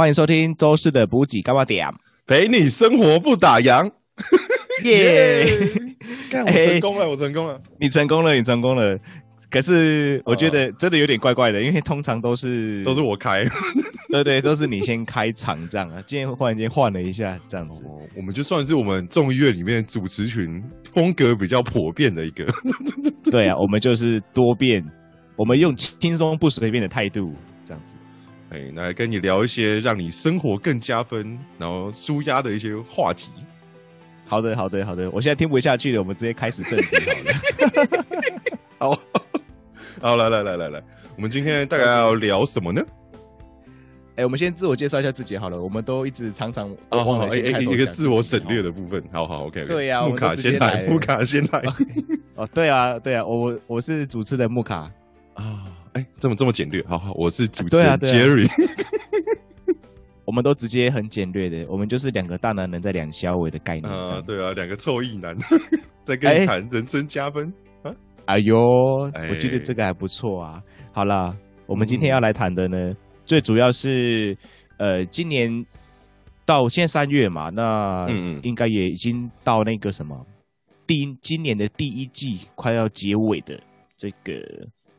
欢迎收听周四的补给干嘛点，陪你生活不打烊。耶！看我成功了，我成功了，你成功了，你成功了。可是我觉得真的有点怪怪的，因为通常都是都是我开，对对，都是你先开场这样啊。今天忽然间换了一下这样子，我们就算是我们众议院里面主持群风格比较普遍的一个。对啊，我们就是多变，我们用轻松不随便的态度这样子。哎，来跟你聊一些让你生活更加分，然后舒压的一些话题。好的，好的，好的，我现在听不下去了，我们直接开始正题好了。好。好，来来来来来，我们今天大概要聊什么呢？哎，我们先自我介绍一下自己好了。我们都一直常常忘了一一个自我省略的部分。好好，OK。对呀，木卡先来，木卡先来。哦，对啊，对啊，我我是主持人木卡啊。哎，这么这么简略，好好，我是主持人 Jerry。我们都直接很简略的，我们就是两个大男人在两小伟的概念。啊，对啊，两个臭意男 在跟你谈人生加分。哎呦，我觉得这个还不错啊。好了，我们今天要来谈的呢，最主要是呃，今年到现在三月嘛，那应该也已经到那个什么第今年的第一季快要结尾的这个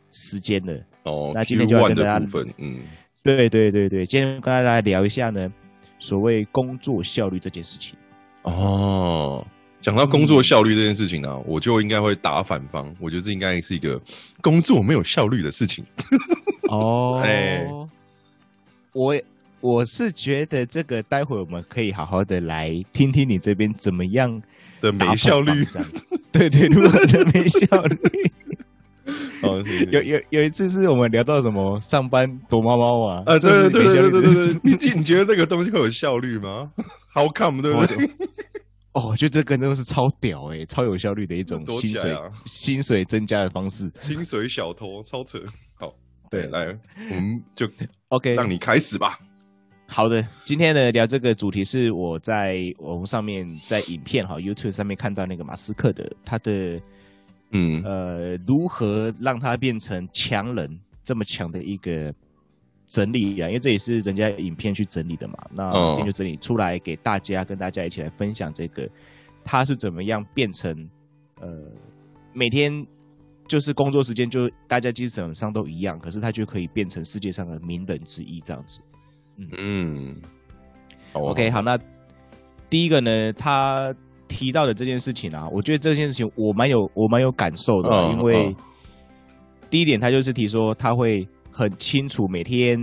时间了。哦，那今天就要跟大家，嗯，对对对对，今天跟大家聊一下呢，所谓工作效率这件事情。哦。讲到工作效率这件事情呢，我就应该会打反方。我觉得这应该是一个工作没有效率的事情。哦，哎，我我是觉得这个待会我们可以好好的来听听你这边怎么样的没效率。对对，如何的没效率？哦，有有有一次是我们聊到什么上班躲猫猫啊？啊，对对对对对对，你 你觉得这个东西会有效率吗好看不对不对？哦，我觉得这个真的是超屌哎，超有效率的一种薪水啊薪水增加的方式。薪水小偷超扯。好，对，来，我们就 OK，让你开始吧。好的，今天的聊这个主题是我在我们上面在影片哈 YouTube 上面看到那个马斯克的他的嗯呃如何让他变成强人这么强的一个。整理啊，因为这也是人家影片去整理的嘛。那今天就整理出来给大家，跟大家一起来分享这个，他是怎么样变成呃每天就是工作时间就大家基本上都一样，可是他就可以变成世界上的名人之一这样子。嗯，OK，好，那第一个呢，他提到的这件事情啊，我觉得这件事情我蛮有我蛮有感受的，因为第一点他就是提说他会。很清楚，每天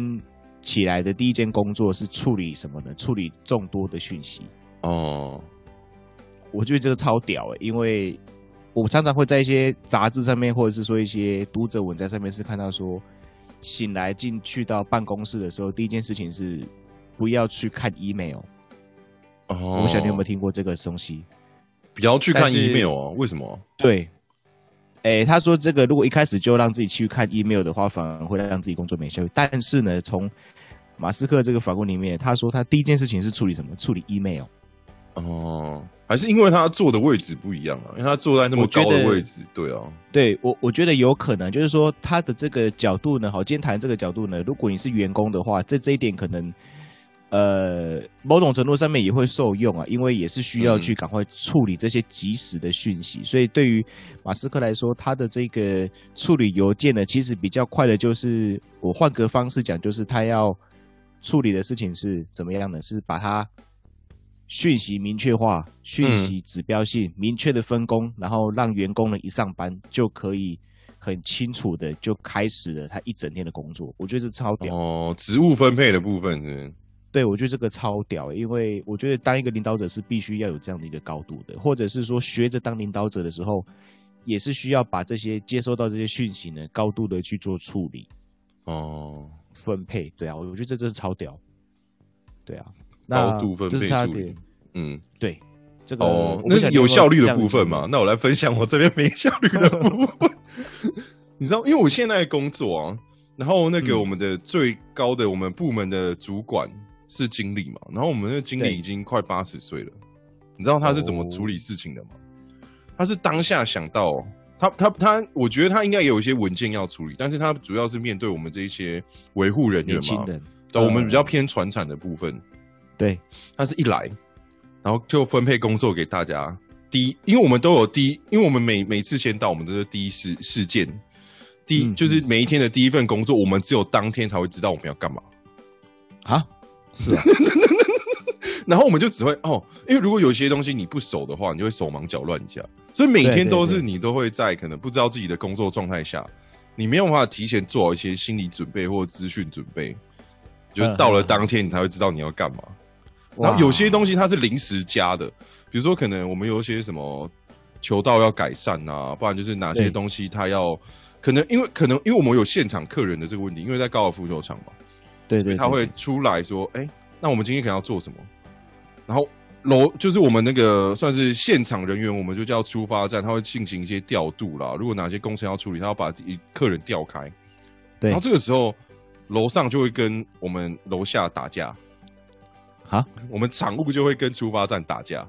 起来的第一件工作是处理什么呢？处理众多的讯息。哦，我觉得这个超屌诶，因为我常常会在一些杂志上面，或者是说一些读者文章上面，是看到说，醒来进去到办公室的时候，第一件事情是不要去看 email。哦，我不晓得你有没有听过这个东西？不要去看 email 啊？为什么？对。哎，他说这个如果一开始就让自己去看 email 的话，反而会让自己工作没效率。但是呢，从马斯克这个法官里面，他说他第一件事情是处理什么？处理 email。哦，还是因为他坐的位置不一样啊？因为他坐在那么高的位置，对啊。对我，我觉得有可能，就是说他的这个角度呢，好，今天谈这个角度呢，如果你是员工的话，在这一点可能。呃，某种程度上面也会受用啊，因为也是需要去赶快处理这些及时的讯息，所以对于马斯克来说，他的这个处理邮件呢，其实比较快的，就是我换个方式讲，就是他要处理的事情是怎么样的？是把它讯息明确化、讯息指标性、明确的分工，然后让员工呢一上班就可以很清楚的就开始了他一整天的工作。我觉得是超屌哦，职务分配的部分是。对，我觉得这个超屌，因为我觉得当一个领导者是必须要有这样的一个高度的，或者是说学着当领导者的时候，也是需要把这些接收到这些讯息呢，高度的去做处理，哦，分配，对啊，我我觉得这真是超屌，对啊，高度分配处理，嗯，对，这个哦，那是有效率的部分嘛？那我来分享我这边没效率的部分，你知道，因为我现在工作啊，然后那个我们的最高的我们部门的主管。是经理嘛？然后我们那个经理已经快八十岁了，你知道他是怎么处理事情的吗？他是当下想到，他他他，我觉得他应该也有一些文件要处理，但是他主要是面对我们这一些维护人员嘛，对，我们比较偏传产的部分。对，他是一来，然后就分配工作给大家。第一，因为我们都有第一，因为我们每每次先到，我们都是第一事事件，第一就是每一天的第一份工作，我们只有当天才会知道我们要干嘛。啊，是啊。然后我们就只会哦，因为如果有些东西你不熟的话，你就会手忙脚乱一下。所以每天都是你都会在可能不知道自己的工作状态下，你没有办法提前做好一些心理准备或资讯准备，就到了当天你才会知道你要干嘛。然后有些东西它是临时加的，比如说可能我们有一些什么球道要改善啊，不然就是哪些东西它要可能因为可能因为我们有现场客人的这个问题，因为在高尔夫球场嘛，对对，他会出来说，哎，那我们今天可能要做什么？然后楼就是我们那个算是现场人员，我们就叫出发站，他会进行一些调度啦。如果哪些工程要处理，他要把客人调开。对，然后这个时候楼上就会跟我们楼下打架。啊，我们场务就会跟出发站打架。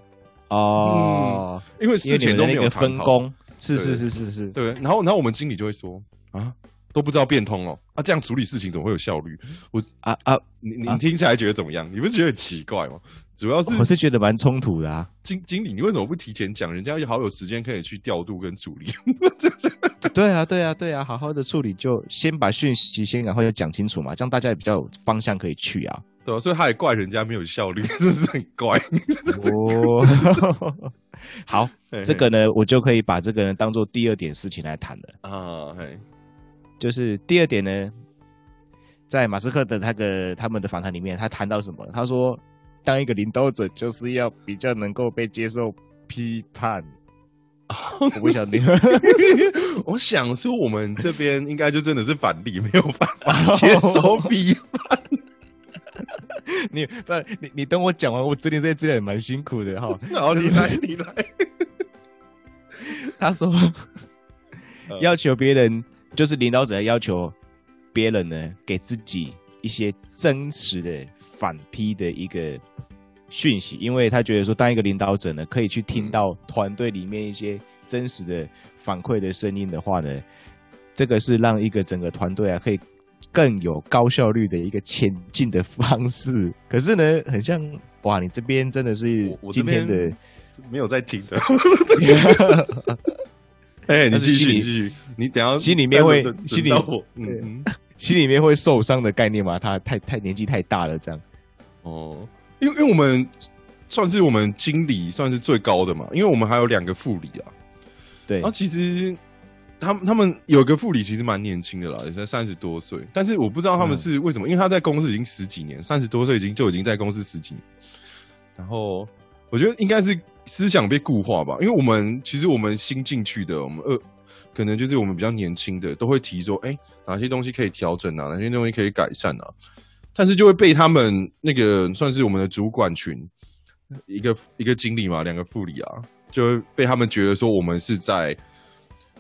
哦，因为事前都没有分工。是是是是是，对。然后然后我们经理就会说啊。都不知道变通哦啊！这样处理事情怎么会有效率？我啊啊，你你听起来觉得怎么样？你不是觉得很奇怪吗？主要是我是觉得蛮冲突的啊。经经理，你为什么不提前讲？人家好有时间可以去调度跟处理。对啊，对啊，对啊，好好的处理，就先把讯息先然后要讲清楚嘛，这样大家也比较有方向可以去啊。对啊，所以他也怪人家没有效率，是不是很怪？哦，好，这个呢，我就可以把这个呢当做第二点事情来谈了啊。嘿。就是第二点呢，在马斯克的那个他们的访谈里面，他谈到什么？他说，当一个领导者就是要比较能够被接受批判。我不晓得，我想说，我们这边应该就真的是反例，没有办法接受批判。你不，你你等我讲完，我这边在这里蛮辛苦的哈。好，你来，你来。他说，要求别人。就是领导者要求别人呢，给自己一些真实的反批的一个讯息，因为他觉得说，当一个领导者呢，可以去听到团队里面一些真实的反馈的声音的话呢，这个是让一个整个团队啊，可以更有高效率的一个前进的方式。可是呢，很像哇，你这边真的是今天的没有在听的。哎，你继续，继续，你等下心里面会心里嗯，心里面会受伤的概念嘛？他太太年纪太大了，这样哦。因为因为我们算是我们经理算是最高的嘛，因为我们还有两个副理啊。对，然后其实他们他们有个副理其实蛮年轻的啦，也才三十多岁。但是我不知道他们是为什么，因为他在公司已经十几年，三十多岁已经就已经在公司十几年。然后我觉得应该是。思想被固化吧，因为我们其实我们新进去的，我们二可能就是我们比较年轻的，都会提说，哎，哪些东西可以调整啊，哪些东西可以改善啊，但是就会被他们那个算是我们的主管群，一个一个经理嘛，两个副理啊，就会被他们觉得说我们是在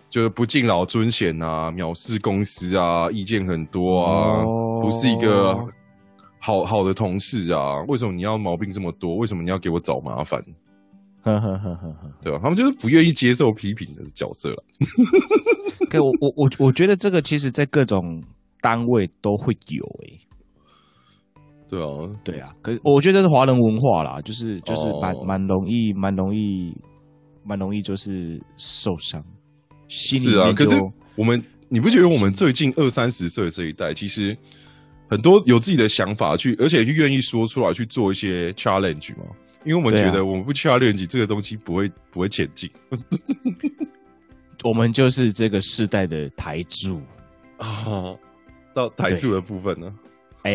就是不敬老尊贤啊，藐视公司啊，意见很多啊，不是一个好好的同事啊，为什么你要毛病这么多？为什么你要给我找麻烦？呵呵呵呵呵，对吧？他们就是不愿意接受批评的角色了。可我我我我觉得这个其实，在各种单位都会有诶。对啊，对啊。可我觉得这是华人文化啦，就是就是蛮蛮容易蛮容易蛮容易就是受伤。是啊，可是我们你不觉得我们最近二三十岁这一代，其实很多有自己的想法，去而且愿意说出来去做一些 challenge 吗？因为我们觉得我们不需要练级，这个东西不会不会前进。我们就是这个世代的台柱啊，到台柱的部分呢？哎，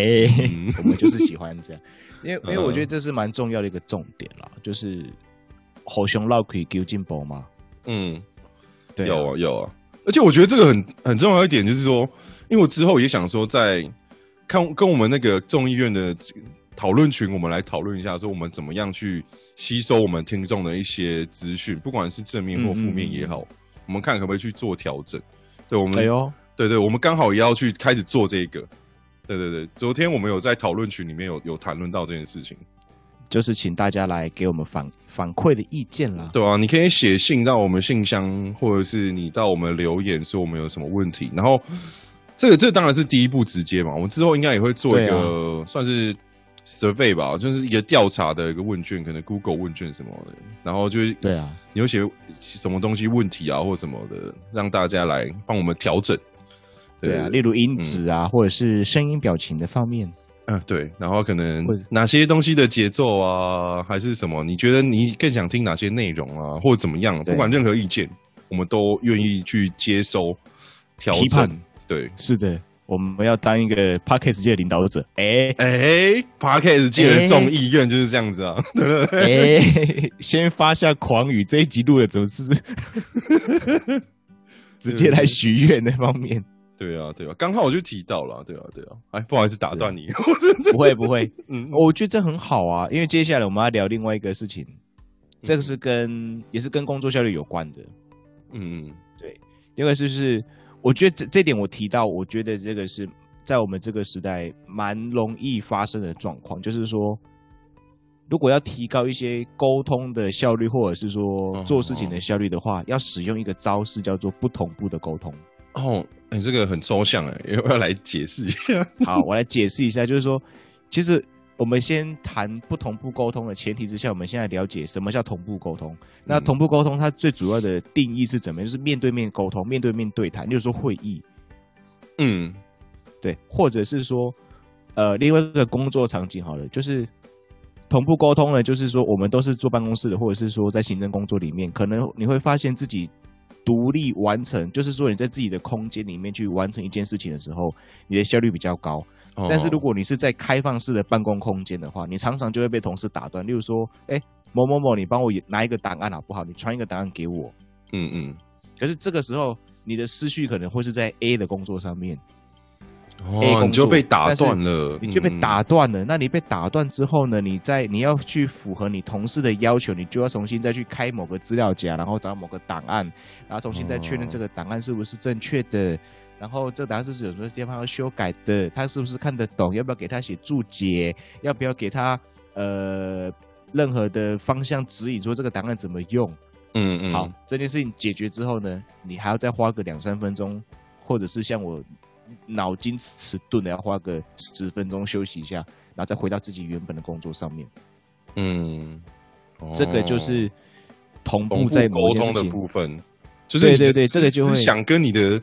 我们就是喜欢这样，因为因为我觉得这是蛮重要的一个重点啦，就是好熊老可以丢进步吗？嗯，对，有啊有啊，而且我觉得这个很很重要一点就是说，因为我之后也想说，在看跟我们那个众议院的。讨论群，我们来讨论一下，说我们怎么样去吸收我们听众的一些资讯，不管是正面或负面也好，我们看可不可以去做调整。对，我们，哎呦，对对，我们刚好也要去开始做这个。对对对，昨天我们有在讨论群里面有有谈论到这件事情，就是请大家来给我们反反馈的意见啦。对啊，你可以写信到我们信箱，或者是你到我们留言说我们有什么问题，然后这个这当然是第一步直接嘛。我们之后应该也会做一个算是 survey 吧，就是一个调查的一个问卷，可能 Google 问卷什么的。然后就是对啊，你有写什么东西问题啊，或什么的，让大家来帮我们调整。对啊，例如音质啊，或者是声音表情的方面。嗯，对。然后可能哪些东西的节奏啊，还是什么？你觉得你更想听哪些内容啊，或者怎么样？不管任何意见，我们都愿意去接收、调整。对，是的，我们要当一个 Parkes 界的领导者。哎哎，Parkes 界的众议院就是这样子啊。哎，先发下狂语，这一集录的怎么是？直接来许愿那方面？对啊，对啊，刚好我就提到了，对啊，对啊，哎，不好意思打断你，不会不会，嗯，我觉得这很好啊，因为接下来我们要聊另外一个事情，这个是跟也是跟工作效率有关的，嗯，对，另外就是我觉得这这点我提到，我觉得这个是在我们这个时代蛮容易发生的状况，就是说，如果要提高一些沟通的效率，或者是说做事情的效率的话，要使用一个招式叫做不同步的沟通。哦，你这个很抽象哎，要不要来解释一下？好，我来解释一下，就是说，其实我们先谈不同步沟通的前提之下，我们现在了解什么叫同步沟通。那同步沟通它最主要的定义是怎么样？就是面对面沟通，面对面对谈，就是说会议。嗯，对，或者是说，呃，另外一个工作场景好了，就是同步沟通呢，就是说我们都是坐办公室的，或者是说在行政工作里面，可能你会发现自己。独立完成，就是说你在自己的空间里面去完成一件事情的时候，你的效率比较高。但是如果你是在开放式的办公空间的话，你常常就会被同事打断。例如说，哎，某某某，你帮我拿一个档案好不好？你传一个档案给我。嗯嗯。可是这个时候，你的思绪可能会是在 A 的工作上面。哦，你就被打断了，你就被打断了。那你被打断之后呢？你在你要去符合你同事的要求，你就要重新再去开某个资料夹，然后找某个档案，然后重新再确认这个档案是不是正确的。然后这答案是不是有什么地方要修改的？他是不是看得懂？要不要给他写注解？要不要给他呃任何的方向指引，说这个档案怎么用？嗯嗯。好，这件事情解决之后呢，你还要再花个两三分钟，或者是像我。脑筋迟钝的要花个十分钟休息一下，然后再回到自己原本的工作上面。嗯，这个就是同步在沟通的部分，就是对对对，这个就会想跟你的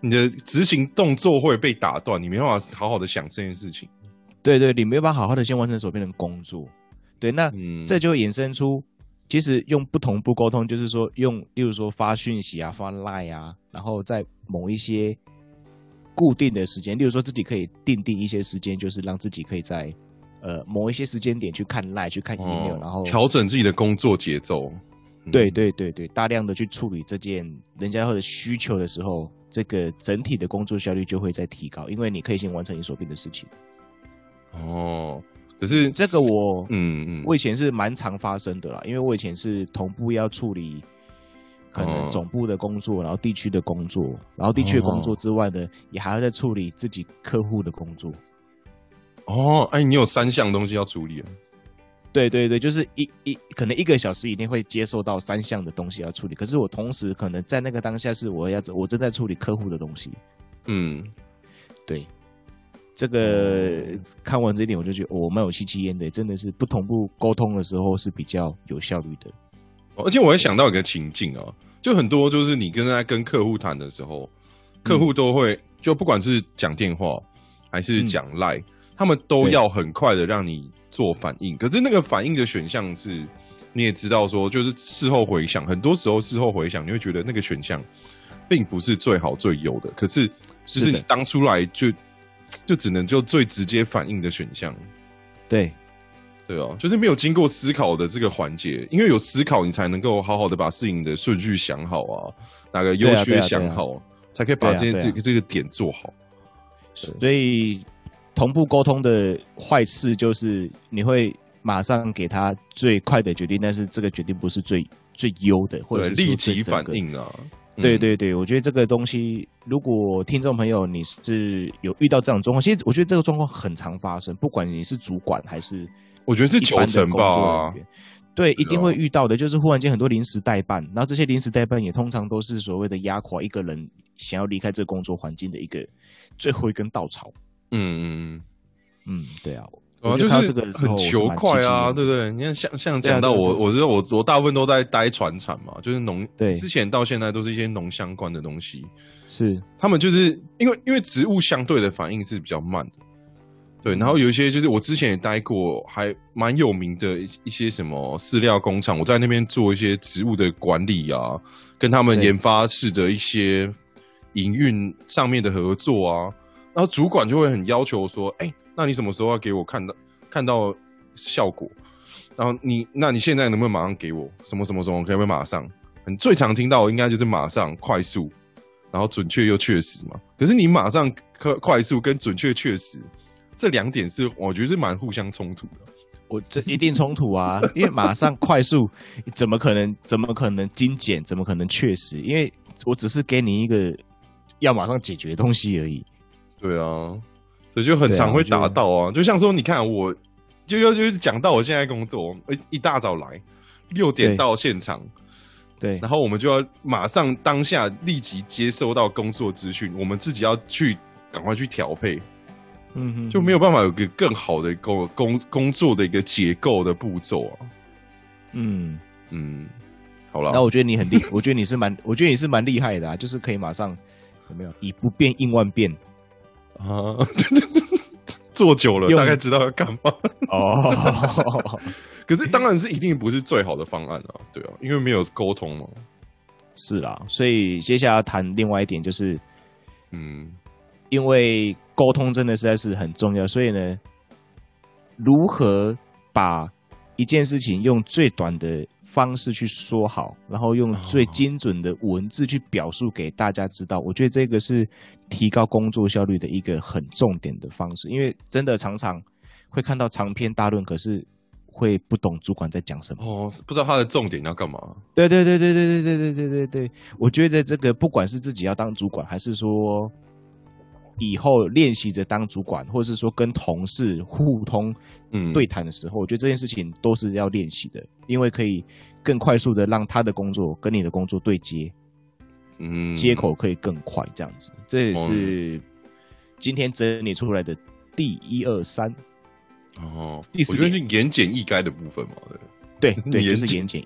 你的执行动作会被打断，你没办法好好的想这件事情。对对，你没办法好好的先完成手边的工作。对，那这就衍生出，其实用不同步沟通，就是说用，例如说发讯息啊，发 line 啊，然后在某一些。固定的时间，例如说自己可以定定一些时间，就是让自己可以在呃某一些时间点去看 line 去看 email，然后调整自己的工作节奏。对对对对，大量的去处理这件人家或者需求的时候，这个整体的工作效率就会在提高，因为你可以先完成你手边的事情。哦，可是这个我嗯嗯，我以前是蛮常发生的啦，因为我以前是同步要处理。可能总部的工作，然后地区的工作，然后地区的工作之外呢，也还要在处理自己客户的工作。哦，哎，你有三项东西要处理啊？对对对，就是一一可能一个小时一定会接受到三项的东西要处理。可是我同时可能在那个当下是我要我正在处理客户的东西。嗯，对，这个看完这一点，我就觉得我蛮有戚戚焉的，真的是不同步沟通的时候是比较有效率的。而且我还想到一个情境啊。就很多，就是你跟在跟客户谈的时候，客户都会就不管是讲电话还是讲赖，他们都要很快的让你做反应。可是那个反应的选项是，你也知道说，就是事后回想，很多时候事后回想，你会觉得那个选项并不是最好最优的。可是就是你当初来就就只能就最直接反应的选项，对。对哦，就是没有经过思考的这个环节，因为有思考，你才能够好好的把事情的顺序想好啊，哪个优缺想好，才可以把这这这个点做好。所以同步沟通的坏事就是你会马上给他最快的决定，但是这个决定不是最最优的，或者是立即反应啊。对对对，我觉得这个东西，如果听众朋友你是有遇到这种状况，其实我觉得这个状况很常发生，不管你是主管还是。我觉得是九成吧，对，一定会遇到的，就是忽然间很多临时代办，然后这些临时代办也通常都是所谓的压垮一个人想要离开这个工作环境的一个最后一根稻草。嗯嗯嗯，对啊。哦，就是很求快啊，对不对？你看，像像讲到我，我知道我我大部分都在待船产嘛，就是农，对，之前到现在都是一些农相关的东西。是，他们就是因为因为植物相对的反应是比较慢的，对。然后有一些就是我之前也待过，还蛮有名的一一些什么饲料工厂，我在那边做一些植物的管理啊，跟他们研发室的一些营运上面的合作啊，然后主管就会很要求说，哎。那你什么时候要给我看到看到效果？然后你，那你现在能不能马上给我什么什么什么？可不可以马上？很最常听到应该就是马上、快速，然后准确又确实嘛。可是你马上、快快速跟准确确实这两点是我觉得是蛮互相冲突的。我这一定冲突啊！因为马上快速怎么可能？怎么可能精简？怎么可能确实？因为我只是给你一个要马上解决的东西而已。对啊。所以就很常会达到啊，就像说，你看，我就又就讲到我现在工作，一大早来，六点到现场，对，然后我们就要马上当下立即接收到工作资讯，我们自己要去赶快去调配，嗯哼，就没有办法有个更好的工工工作的一个结构的步骤啊，嗯。嗯，好了，那我觉得你很厉，我觉得你是蛮，我觉得你是蛮厉害的啊，就是可以马上有没有以不变应万变。啊，做久了大概知道要干嘛哦。可是当然是一定不是最好的方案啊，对啊，因为没有沟通嘛。是啦，所以接下来谈另外一点就是，嗯，因为沟通真的实在是很重要，所以呢，如何把一件事情用最短的方式去说好，然后用最精准的文字去表述给大家知道，我觉得这个是提高工作效率的一个很重点的方式。因为真的常常会看到长篇大论，可是会不懂主管在讲什么哦，不知道他的重点要干嘛。对对对对对对对对对对对，我觉得这个不管是自己要当主管，还是说。以后练习着当主管，或者是说跟同事互通、嗯对谈的时候，我觉得这件事情都是要练习的，因为可以更快速的让他的工作跟你的工作对接，嗯，接口可以更快，这样子。这也是今天整理出来的第一二三哦，第四是言简意赅的部分嘛？对对对，就是言简，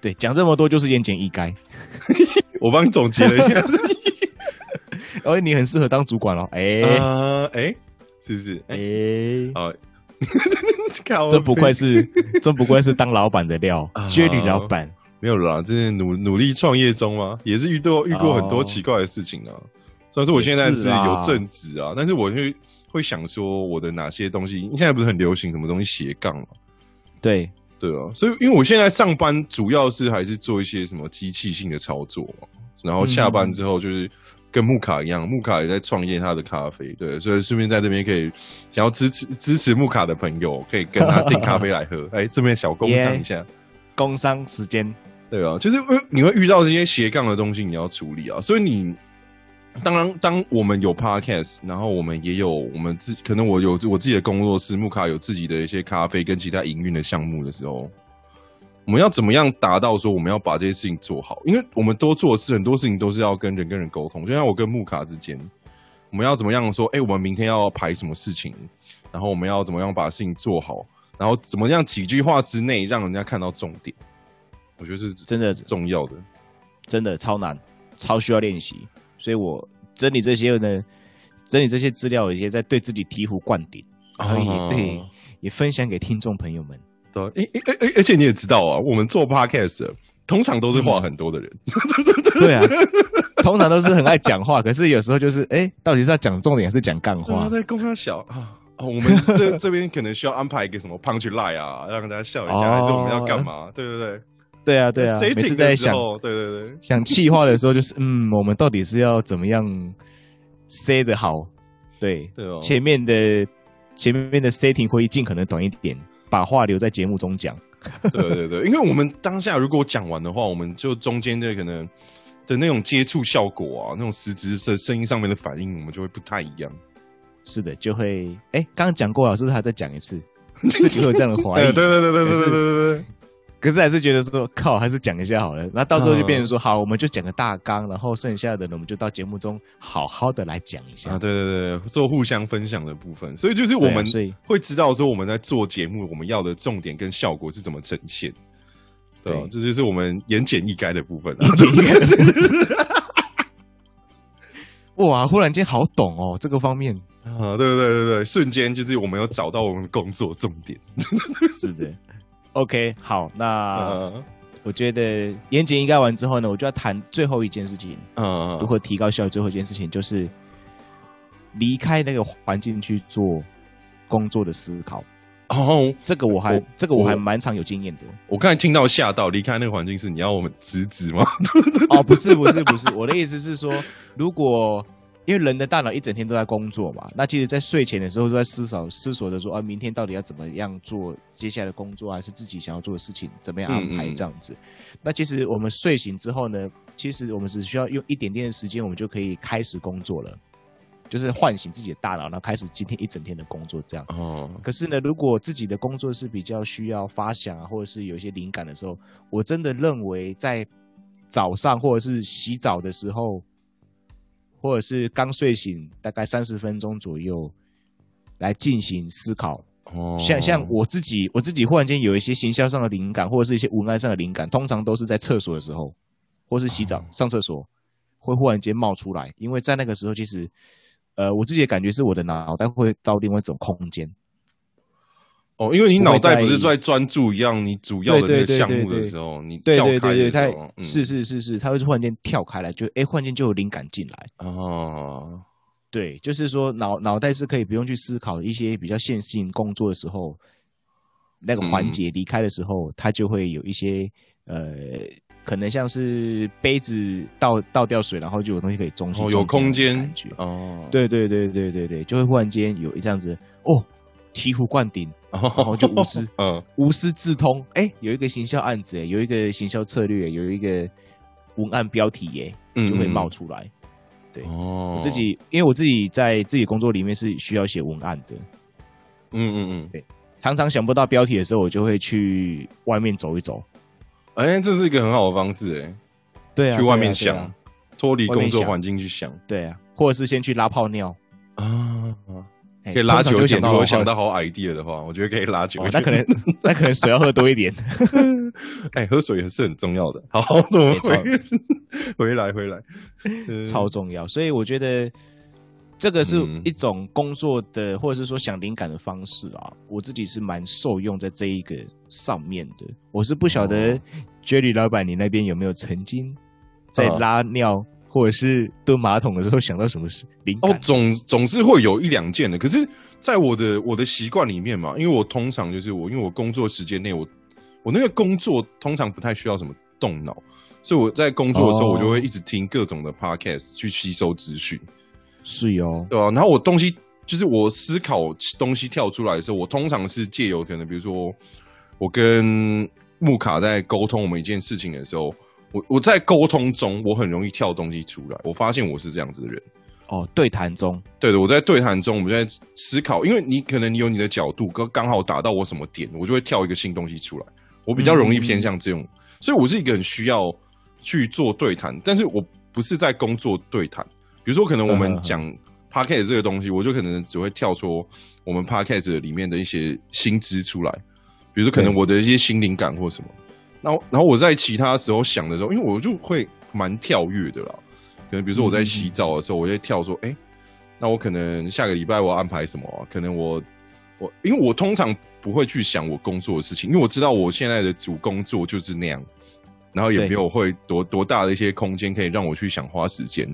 对，讲这么多就是言简意赅。我帮你总结了一下。哦，你很适合当主管哦，哎，哎，是不是？哎，哦，真不愧是，真不愧是当老板的料，薛女老板没有啦，就是努努力创业中啊，也是遇到遇过很多奇怪的事情啊。虽然说我现在是有正职啊，但是我会会想说我的哪些东西，现在不是很流行什么东西斜杠嘛？对对啊，所以因为我现在上班主要是还是做一些什么机器性的操作嘛，然后下班之后就是。跟木卡一样，木卡也在创业他的咖啡，对，所以顺便在这边可以想要支持支持木卡的朋友，可以跟他订咖啡来喝。哎，这边小工商一下，工商时间，对啊，就是你会遇到这些斜杠的东西，你要处理啊。所以你当然，当我们有 podcast，然后我们也有我们自可能我有我自己的工作室，木卡有自己的一些咖啡跟其他营运的项目的时候。我们要怎么样达到说我们要把这些事情做好？因为我们都做事，很多事情都是要跟人跟人沟通。就像我跟木卡之间，我们要怎么样说？哎，我们明天要排什么事情？然后我们要怎么样把事情做好？然后怎么样几句话之内让人家看到重点？我觉得是真的重要的，真的超难，超需要练习。所以我整理这些呢，整理这些资料，一些在对自己醍醐灌顶，然后也对也分享给听众朋友们。对，而而而而且你也知道啊，我们做 podcast 通常都是话很多的人，对啊，通常都是很爱讲话，可是有时候就是，哎，到底是要讲重点还是讲干话？在公开小啊，我们这这边可能需要安排一个什么 punch line 啊，让大家笑一下，还是我们要干嘛？对对对，对啊对啊，每次在想，对对对，想气话的时候，就是嗯，我们到底是要怎么样 say 的好？对对哦，前面的前面的 setting 会议尽可能短一点。把话留在节目中讲，对对对，因为我们当下如果讲完的话，我们就中间的可能的那种接触效果啊，那种实质的声音上面的反应，我们就会不太一样。是的，就会哎，刚刚讲过了，是不是还再讲一次？自己会有这样的怀疑？对对对对对对对对。可是还是觉得说靠，还是讲一下好了。那到时候就变成说，好，我们就讲个大纲，然后剩下的呢，我们就到节目中好好的来讲一下。啊，对对对，做互相分享的部分。所以就是我们会知道说，我们在做节目，我们要的重点跟效果是怎么呈现。对，这就是我们言简意赅的部分。哇，忽然间好懂哦，这个方面啊，对对对对对，瞬间就是我们有找到我们工作重点。是的。OK，好，那我觉得严谨应该完之后呢，我就要谈最后一件事情。嗯，如何提高效率？最后一件事情就是离开那个环境去做工作的思考。哦，这个我还这个我还蛮常有经验的。我刚才听到吓到，离开那个环境是你要我们辞职吗？哦，不是不是不是，我的意思是说，如果。因为人的大脑一整天都在工作嘛，那其实，在睡前的时候都在思索、思索着说啊，明天到底要怎么样做接下来的工作，还是自己想要做的事情怎么样安排这样子。那其实我们睡醒之后呢，其实我们只需要用一点点的时间，我们就可以开始工作了，就是唤醒自己的大脑，然后开始今天一整天的工作这样。哦。可是呢，如果自己的工作是比较需要发想啊，或者是有一些灵感的时候，我真的认为在早上或者是洗澡的时候。或者是刚睡醒，大概三十分钟左右来进行思考。哦，像像我自己，我自己忽然间有一些行销上的灵感，或者是一些文案上的灵感，通常都是在厕所的时候，或是洗澡、上厕所，会忽然间冒出来。因为在那个时候，其实，呃，我自己的感觉是我的脑袋会到另外一种空间。哦，因为你脑袋不是在专注一样，你主要的那个项目的时候，你跳开的时候，是是是是，它会突然间跳开来，就哎，忽然间就有灵感进来。哦，对，就是说脑脑袋是可以不用去思考一些比较线性工作的时候，那个环节离开的时候，它就会有一些呃，可能像是杯子倒倒掉水，然后就有东西可以中心，有空间感觉。哦，对对对对对对，就会忽然间有这样子哦，醍醐灌顶。然后就无私，嗯，无私自通。哎，有一个行销案子，哎，有一个行销策略，有一个文案标题，耶，就会冒出来。对，哦，我自己，因为我自己在自己工作里面是需要写文案的。嗯嗯嗯，对，常常想不到标题的时候，我就会去外面走一走。哎，这是一个很好的方式，哎，对啊，去外面想，脱离工作环境去想，对啊，或者是先去拉泡尿啊。可以拉久一点，如果想到好 idea 的话，我觉得可以拉久。那可能 那可能水要喝多一点。哎，喝水也是很重要的。好，回回来回来，超重要。所以我觉得这个是一种工作的，或者是说想灵感的方式啊。我自己是蛮受用在这一个上面的。我是不晓得 Jerry 老板，你那边有没有曾经在拉尿？或者是蹲马桶的时候想到什么事灵感？哦，总总是会有一两件的。可是，在我的我的习惯里面嘛，因为我通常就是我，因为我工作时间内，我我那个工作通常不太需要什么动脑，所以我在工作的时候，我就会一直听各种的 podcast 去吸收资讯。是哦，对啊？然后我东西就是我思考东西跳出来的时候，我通常是借由可能比如说我跟木卡在沟通我们一件事情的时候。我我在沟通中，我很容易跳东西出来。我发现我是这样子的人。哦，对谈中，对的，我在对谈中，我们在思考，因为你可能你有你的角度，刚刚好打到我什么点，我就会跳一个新东西出来。我比较容易偏向这种，所以我是一个很需要去做对谈，但是我不是在工作对谈。比如说，可能我们讲 podcast 这个东西，我就可能只会跳出我们 podcast 里面的一些新知出来，比如说可能我的一些心灵感或什么。然后，然后我在其他时候想的时候，因为我就会蛮跳跃的啦。可能比如说我在洗澡的时候，我会跳说：“哎，那我可能下个礼拜我要安排什么？可能我我，因为我通常不会去想我工作的事情，因为我知道我现在的主工作就是那样，然后也没有会多多大的一些空间可以让我去想花时间。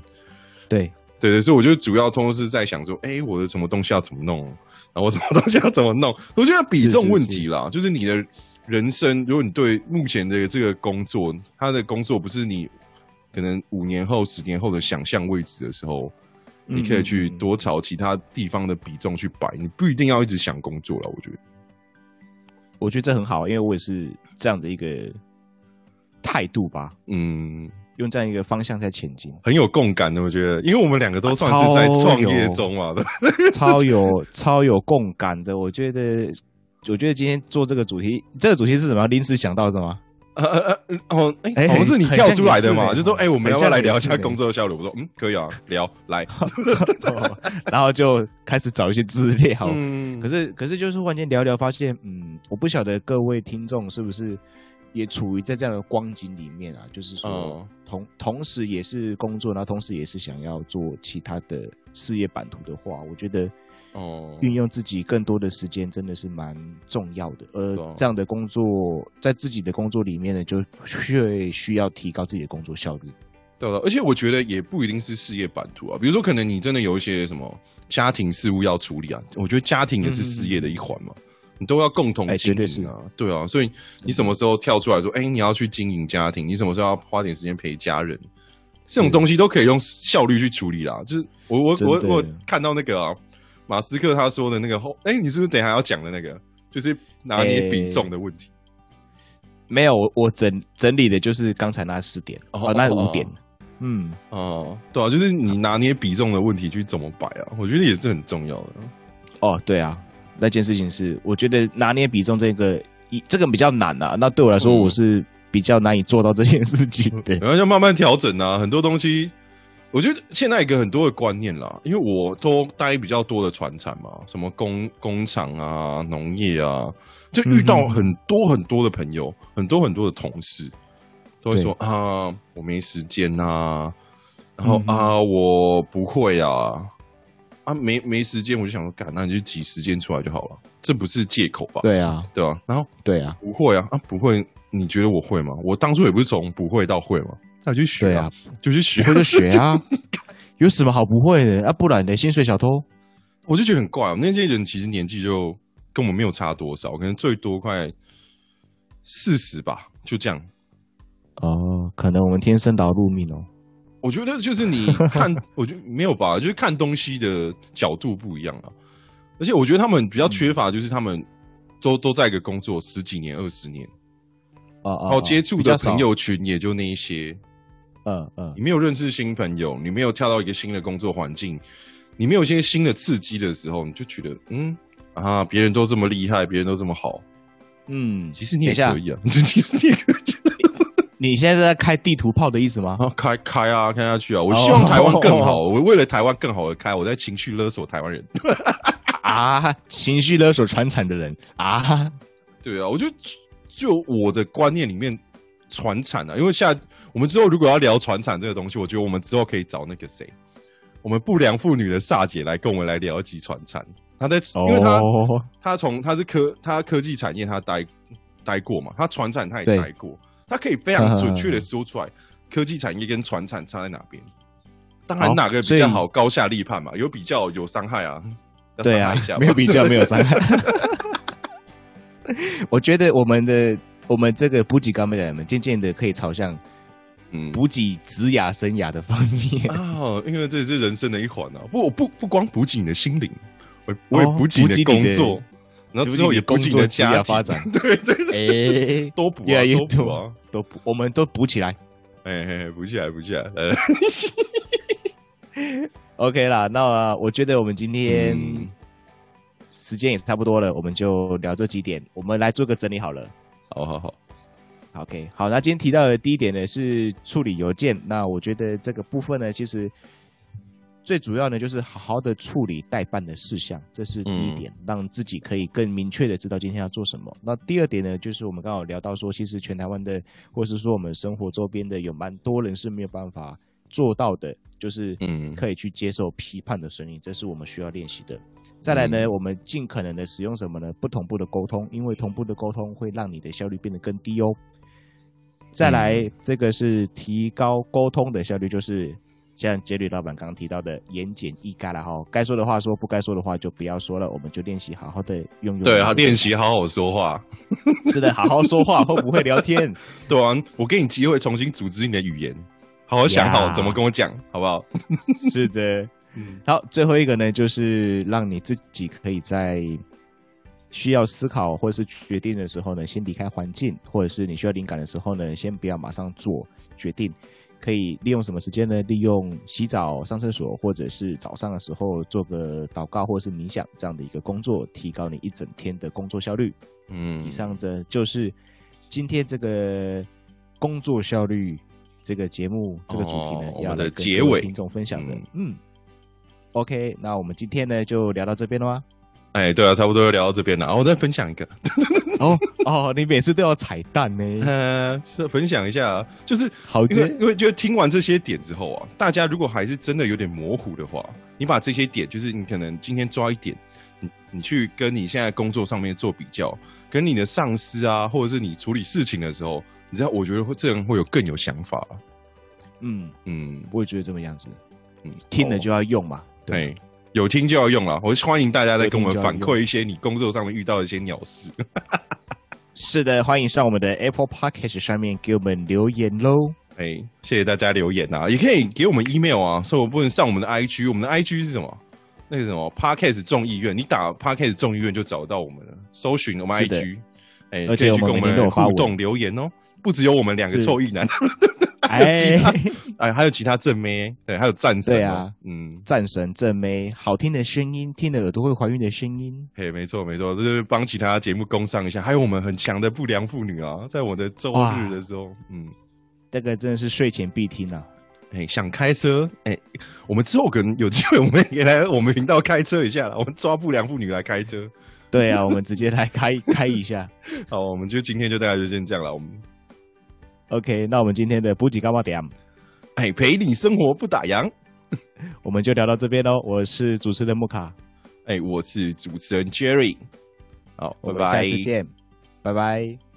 对对对，所以我觉得主要通是在想说：哎，我的什么东西要怎么弄？然后我什么东西要怎么弄？我觉得比重问题啦，就是你的。人生，如果你对目前的这个工作，他的工作不是你可能五年后、十年后的想象位置的时候，你可以去多朝其他地方的比重去摆，你不一定要一直想工作了。我觉得，我觉得这很好，因为我也是这样的一个态度吧。嗯，用这样一个方向在前进，很有共感的。我觉得，因为我们两个都算是在创业中嘛的，超有超有共感的。我觉得。我觉得今天做这个主题，这个主题是什么？临时想到什么？呃呃呃，哦，哎，不是你跳出来的嘛？就说，哎，我们要不要来聊一下工作的效率？我说，嗯，可以啊，聊来，然后就开始找一些资料。嗯，可是可是就是忽然间聊聊，发现，嗯，我不晓得各位听众是不是也处于在这样的光景里面啊？就是说，同同时也是工作，然后同时也是想要做其他的事业版图的话，我觉得。哦，运用自己更多的时间真的是蛮重要的。而，这样的工作在自己的工作里面呢，就越需要提高自己的工作效率。对了，而且我觉得也不一定是事业版图啊。比如说，可能你真的有一些什么家庭事务要处理啊，我觉得家庭也是事业的一环嘛，你都要共同经营啊。对啊，所以你什么时候跳出来说，哎，你要去经营家庭，你什么时候要花点时间陪家人，这种东西都可以用效率去处理啦。就是我我我我看到那个啊。马斯克他说的那个后，哎，你是不是等下要讲的那个，就是拿捏比重的问题？没有，我我整整理的就是刚才那四点，哦，那五点，嗯，哦，对啊，就是你拿捏比重的问题去怎么摆啊？我觉得也是很重要的。哦，对啊，那件事情是，我觉得拿捏比重这个一这个比较难啊。那对我来说，我是比较难以做到这件事情。对，然后要慢慢调整啊，很多东西。我觉得现在一个很多的观念啦，因为我都待比较多的船产嘛，什么工工厂啊、农业啊，就遇到很多很多的朋友，很多很多的同事都会说啊，我没时间呐，然后啊，我不会啊，啊，没没时间，我就想说，干，那你就挤时间出来就好了，这不是借口吧？对啊，对啊，然后对啊，不会啊，啊，不会，你觉得我会吗？我当初也不是从不会到会嘛。那就学啊，就去学，会就学啊，有什么好不会的啊？不然的薪水小偷，我就觉得很怪啊。那些人其实年纪就跟我们没有差多少，可能最多快四十吧，就这样。哦，可能我们天生导入命哦。我觉得就是你看，我觉得没有吧，就是看东西的角度不一样啊。而且我觉得他们比较缺乏，就是他们都都在一个工作十几年、二十年，哦哦，然后接触的朋友群也就那一些。嗯嗯，你没有认识新朋友，你没有跳到一个新的工作环境，你没有一些新的刺激的时候，你就觉得嗯啊，别人都这么厉害，别人都这么好，嗯，其实你也可以啊，其实你也可以。你现在是在开地图炮的意思吗？开开啊，开下去啊！我希望台湾更好，我为了台湾更好的开，我在情绪勒索台湾人 啊，情绪勒索传产的人啊，对啊，我就就我的观念里面。船产啊，因为下我们之后如果要聊船产这个东西，我觉得我们之后可以找那个谁，我们不良妇女的萨姐来跟我们来聊一集船产。她在，因为她她从她是科她科技产业她待待过嘛，她船产她也待过，她可以非常准确的说出来科技产业跟船产差在哪边。当然哪个比较好，高下立判嘛，有比较有伤害啊。对啊，没有比较没有伤害。我觉得我们的。我们这个补给高美的人们，渐渐的可以朝向嗯补给职涯生涯的方面啊，因为这是人生的一环啊。不，我不不光补给你的心灵，我我也补给你的工作，然后之后也补给你的家发展。对 对，哎，多补啊，多补啊，多补，我们都补起来。哎，补起来，补起来。OK 啦，那我觉得我们今天时间也差不多了，我们就聊这几点，我们来做个整理好了。好好好，OK，好。那今天提到的第一点呢是处理邮件。那我觉得这个部分呢，其实最主要呢就是好好的处理代办的事项，这是第一点，让自己可以更明确的知道今天要做什么。那第二点呢，就是我们刚好聊到说，其实全台湾的，或是说我们生活周边的，有蛮多人是没有办法做到的，就是嗯，可以去接受批判的声音，这是我们需要练习的。再来呢，我们尽可能的使用什么呢？不同步的沟通，因为同步的沟通会让你的效率变得更低哦。再来，这个是提高沟通的效率，就是像杰里老板刚刚提到的言简意赅了哈。该说的话说，不该说的话就不要说了。我们就练习好好的用用。对啊，练习好好说话。是的，好好说话，会不会聊天？对啊，我给你机会重新组织你的语言，好好想好怎么跟我讲，好不好？是的。好，最后一个呢，就是让你自己可以在需要思考或者是决定的时候呢，先离开环境，或者是你需要灵感的时候呢，先不要马上做决定，可以利用什么时间呢？利用洗澡、上厕所，或者是早上的时候做个祷告，或者是冥想这样的一个工作，提高你一整天的工作效率。嗯，以上的就是今天这个工作效率这个节目这个主题呢，要的结尾听众分享的。嗯，OK，那我们今天呢就聊到这边了吗？哎，对啊，差不多聊到这边了。我再分享一个。哦哦，你每次都要彩蛋呢？嗯，是分享一下，就是好，因为因为就听完这些点之后啊，大家如果还是真的有点模糊的话，你把这些点，就是你可能今天抓一点，你你去跟你现在工作上面做比较，跟你的上司啊，或者是你处理事情的时候，你知道，我觉得会这人会有更有想法。嗯嗯，我也觉得这么样子。嗯，听了就要用嘛。对。有听就要用了，我欢迎大家再跟我们反馈一些你工作上面遇到的一些鸟事。是的，欢迎上我们的 Apple Podcast 上面给我们留言喽。哎，谢谢大家留言啊，也可以给我们 email 啊。所以我不能上我们的 IG，我们的 IG 是什么？那个什么 Podcast 众议院，你打 Parkes 众议院就找到我们了。搜寻我们 IG，哎，可以去跟我们互动留言哦。不只有我们两个臭意男。还有其他，哎，还有其他正妹，对，还有战神，对啊，嗯，战神正妹，好听的声音，听的耳朵会怀孕的声音，嘿，没错没错，就是帮其他节目供上一下。还有我们很强的不良妇女啊，在我的周日的时候，嗯，这个真的是睡前必听啊。哎，想开车，哎，我们之后可能有机会，我们也来我们频道开车一下了。我们抓不良妇女来开车，对啊，我们直接来开 开一下。好，我们就今天就大概就先这样了，我们。OK，那我们今天的补给干嘛点？哎，陪你生活不打烊，我们就聊到这边喽。我是主持人木卡，哎，我是主持人 Jerry，好，拜拜，下次见，拜拜。